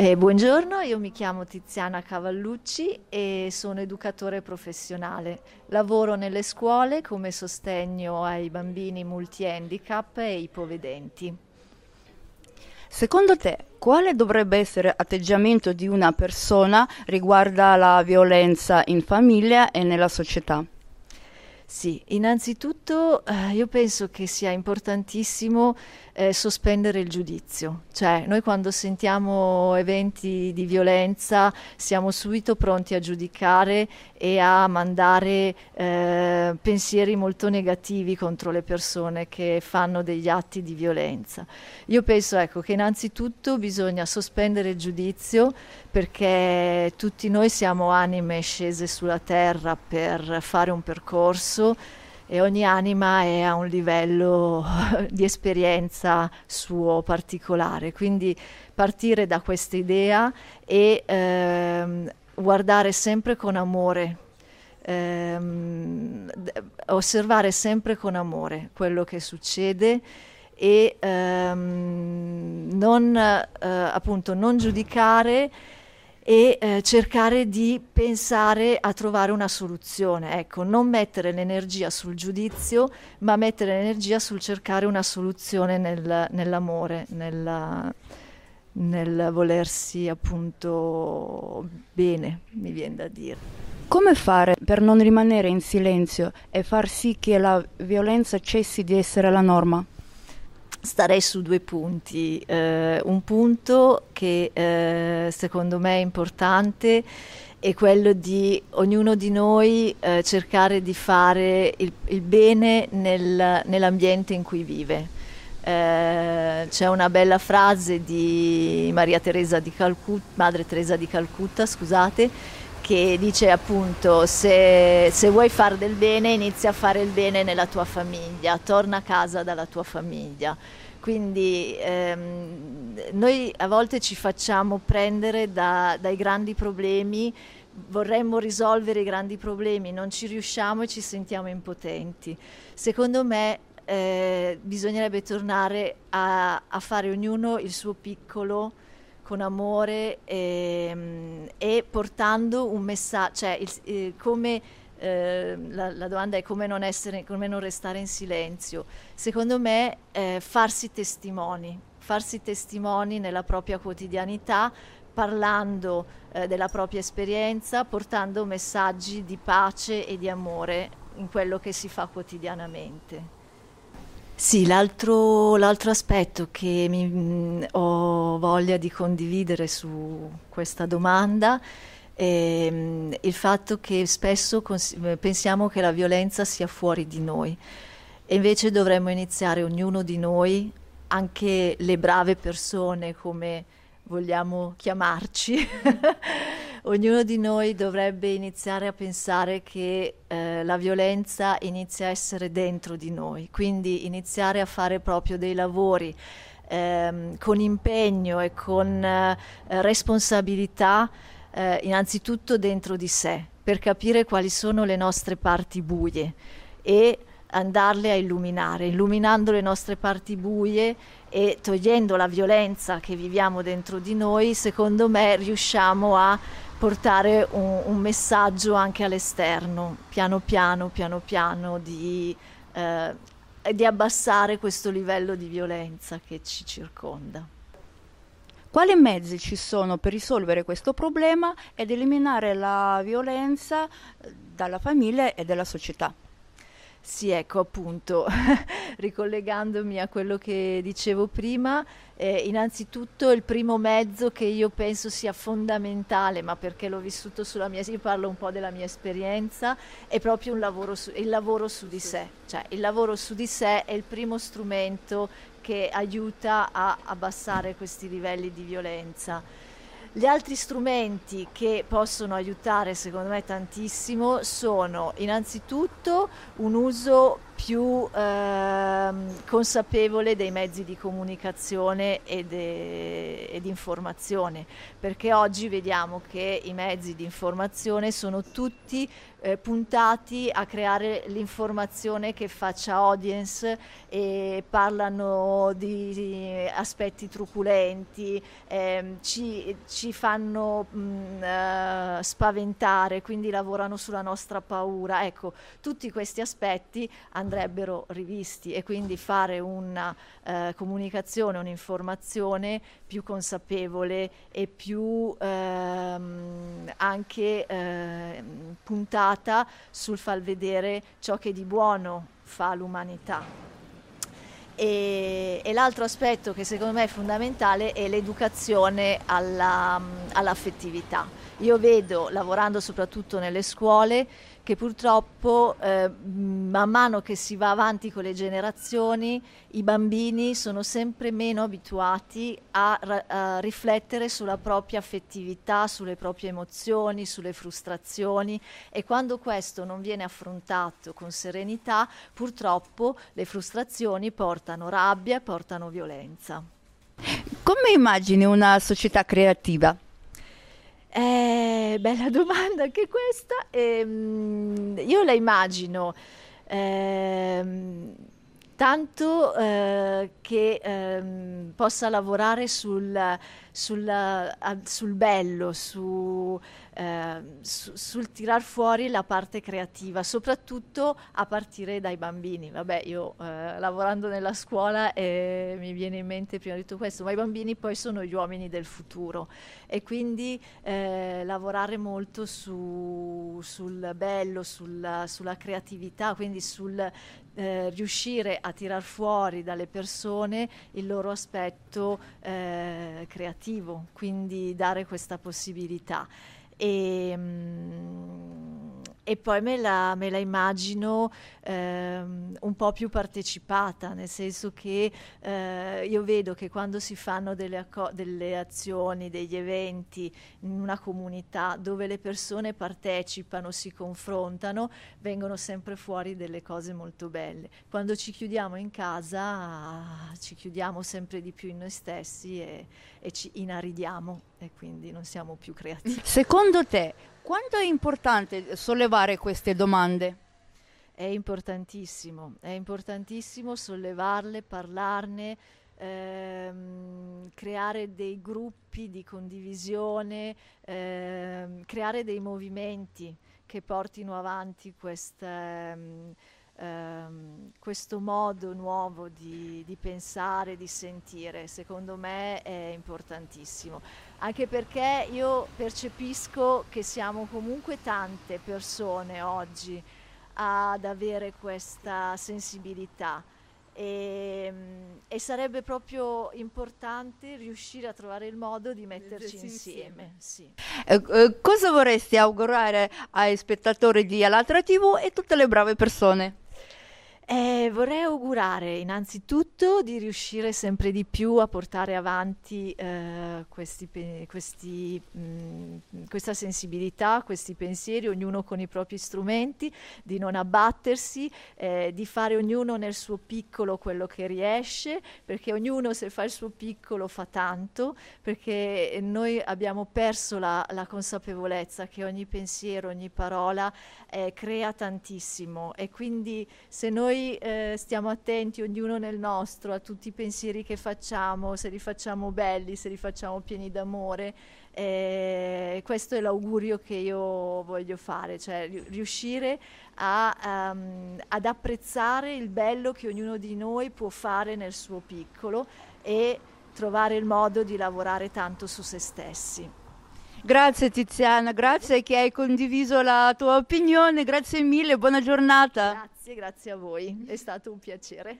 Eh, buongiorno, io mi chiamo Tiziana Cavallucci e sono educatore professionale. Lavoro nelle scuole come sostegno ai bambini multi-handicap e ipovedenti. Secondo te, quale dovrebbe essere l'atteggiamento di una persona riguardo alla violenza in famiglia e nella società? Sì, innanzitutto eh, io penso che sia importantissimo eh, sospendere il giudizio, cioè noi quando sentiamo eventi di violenza siamo subito pronti a giudicare e a mandare eh, pensieri molto negativi contro le persone che fanno degli atti di violenza. Io penso ecco, che innanzitutto bisogna sospendere il giudizio perché tutti noi siamo anime scese sulla terra per fare un percorso e ogni anima è a un livello di esperienza suo particolare. Quindi partire da questa idea e ehm, guardare sempre con amore, ehm, osservare sempre con amore quello che succede e ehm, non, eh, appunto, non giudicare e eh, cercare di pensare a trovare una soluzione, ecco, non mettere l'energia sul giudizio, ma mettere l'energia sul cercare una soluzione nel, nell'amore, nella, nel volersi appunto bene, mi viene da dire. Come fare per non rimanere in silenzio e far sì che la violenza cessi di essere la norma? Starei su due punti. Eh, un punto che eh, secondo me è importante è quello di ognuno di noi eh, cercare di fare il, il bene nel, nell'ambiente in cui vive. Eh, c'è una bella frase di Maria Teresa di Calcutta, Madre Teresa di Calcutta, scusate, che dice appunto se, se, vuoi fare del bene inizia a fare il bene nella tua famiglia, torna a casa dalla tua famiglia. Quindi ehm, noi a volte ci facciamo prendere da, dai grandi problemi, vorremmo risolvere i grandi problemi, non ci riusciamo e ci sentiamo impotenti. Secondo me eh, bisognerebbe tornare a, a fare ognuno il suo piccolo con amore e, ehm, e portando un messaggio, cioè il, eh, come eh, la, la, domanda è come non, essere, come non, restare in silenzio. Secondo me eh, farsi testimoni, farsi testimoni nella propria quotidianità, parlando eh, della propria esperienza, portando messaggi di pace e di amore in quello che si fa quotidianamente. Sì, l'altro, l'altro aspetto che mi, mh, ho voglia di condividere su questa domanda è mh, il fatto che spesso cons- pensiamo che la violenza sia fuori di noi. E invece dovremmo iniziare ognuno di noi, anche le brave persone come vogliamo chiamarci, ognuno di noi dovrebbe iniziare a pensare che eh, la violenza inizia a essere dentro di noi, quindi iniziare a fare proprio dei lavori ehm, con impegno e con eh, responsabilità eh, innanzitutto dentro di sé, per capire quali sono le nostre parti buie e andarle a illuminare, illuminando le nostre parti buie e togliendo la violenza che viviamo dentro di noi, secondo me riusciamo a portare un, un messaggio anche all'esterno, piano piano, piano piano, di, eh, di abbassare questo livello di violenza che ci circonda. Quali mezzi ci sono per risolvere questo problema ed eliminare la violenza eh, dalla famiglia e dalla società? Sì, ecco appunto, ricollegandomi a quello che dicevo prima, eh, innanzitutto il primo mezzo che io penso sia fondamentale, ma perché l'ho vissuto sulla mia, io parlo un po' della mia esperienza, è proprio lavoro su, il lavoro su di sé, cioè il lavoro su di sé è il primo strumento che aiuta a abbassare questi livelli di violenza. Gli altri strumenti che possono aiutare secondo me tantissimo sono innanzitutto un uso più eh, consapevole dei mezzi di comunicazione e, di informazione, perché oggi vediamo che i mezzi di informazione sono tutti eh, puntati a creare l'informazione che faccia audience e parlano di, di aspetti truculenti, eh, ci, ci, fanno mh, mm, uh, spaventare, quindi lavorano sulla nostra paura. Ecco, tutti questi aspetti andrebbero rivisti e quindi fare una uh, comunicazione, un'informazione più consapevole e più uh, anche ehm, puntata sul far vedere ciò che di buono fa l'umanità. E, e, l'altro aspetto che secondo me è fondamentale è l'educazione alla, all'affettività. Io vedo, lavorando soprattutto nelle scuole, che purtroppo eh, man mano che si va avanti con le generazioni i bambini sono sempre meno abituati a, a, riflettere sulla propria affettività, sulle proprie emozioni, sulle frustrazioni e quando questo non viene affrontato con serenità purtroppo le frustrazioni portano rabbia, portano violenza. Come immagini una società creativa? Eh, bella domanda anche questa. Ehm, io la immagino ehm, tanto eh, che ehm, possa lavorare sul, sul, sul bello, su, eh, su, sul tirar fuori la parte creativa, soprattutto a partire dai bambini. Vabbè, io eh, lavorando nella scuola eh, mi viene in mente prima di tutto questo, ma i bambini poi sono gli uomini del futuro e quindi eh, lavorare molto su, sul bello, sulla, sulla creatività, quindi sul eh, riuscire a tirar fuori dalle persone il loro aspetto eh, creativo, quindi dare questa possibilità. E, mm, e poi me la, me la immagino ehm, un po' più partecipata, nel senso che eh, io vedo che quando si fanno delle, acco- delle, azioni, degli eventi in una comunità dove le persone partecipano, si confrontano, vengono sempre fuori delle cose molto belle. Quando ci chiudiamo in casa ci chiudiamo sempre di più in noi stessi e, e ci inaridiamo e quindi non siamo più creativi. Secondo te quanto è importante sollevare queste domande? È importantissimo, è importantissimo sollevarle, parlarne, ehm, creare dei gruppi di condivisione, ehm, creare dei movimenti che portino avanti queste... Ehm, ehm, questo modo nuovo di, di, pensare, di sentire, secondo me è importantissimo, anche perché io percepisco che siamo comunque tante persone oggi ad avere questa sensibilità. E, e, sarebbe proprio importante riuscire a trovare il modo di metterci insieme. insieme. Sì. Eh, eh, cosa vorresti augurare ai spettatori di Alatra TV e tutte le brave persone? Eh, vorrei augurare innanzitutto di riuscire sempre di più a portare avanti eh, questi, questi, mh, mm, questa sensibilità, questi pensieri, ognuno con i propri strumenti, di non abbattersi, eh, di fare ognuno nel suo piccolo quello che riesce, perché ognuno se fa il suo piccolo fa tanto, perché noi abbiamo perso la, la consapevolezza che ogni pensiero, ogni parola eh, crea tantissimo. E quindi se noi noi eh, stiamo attenti, ognuno nel nostro, a tutti i pensieri che facciamo, se li facciamo belli, se li facciamo pieni d'amore. Eh, questo è l'augurio che io voglio fare, cioè riuscire a, um, ad apprezzare il bello che ognuno di noi può fare nel suo piccolo e trovare il modo di lavorare tanto su se stessi. Grazie Tiziana, grazie che hai condiviso la tua opinione, grazie mille, buona giornata. Grazie, grazie a voi, è stato un piacere.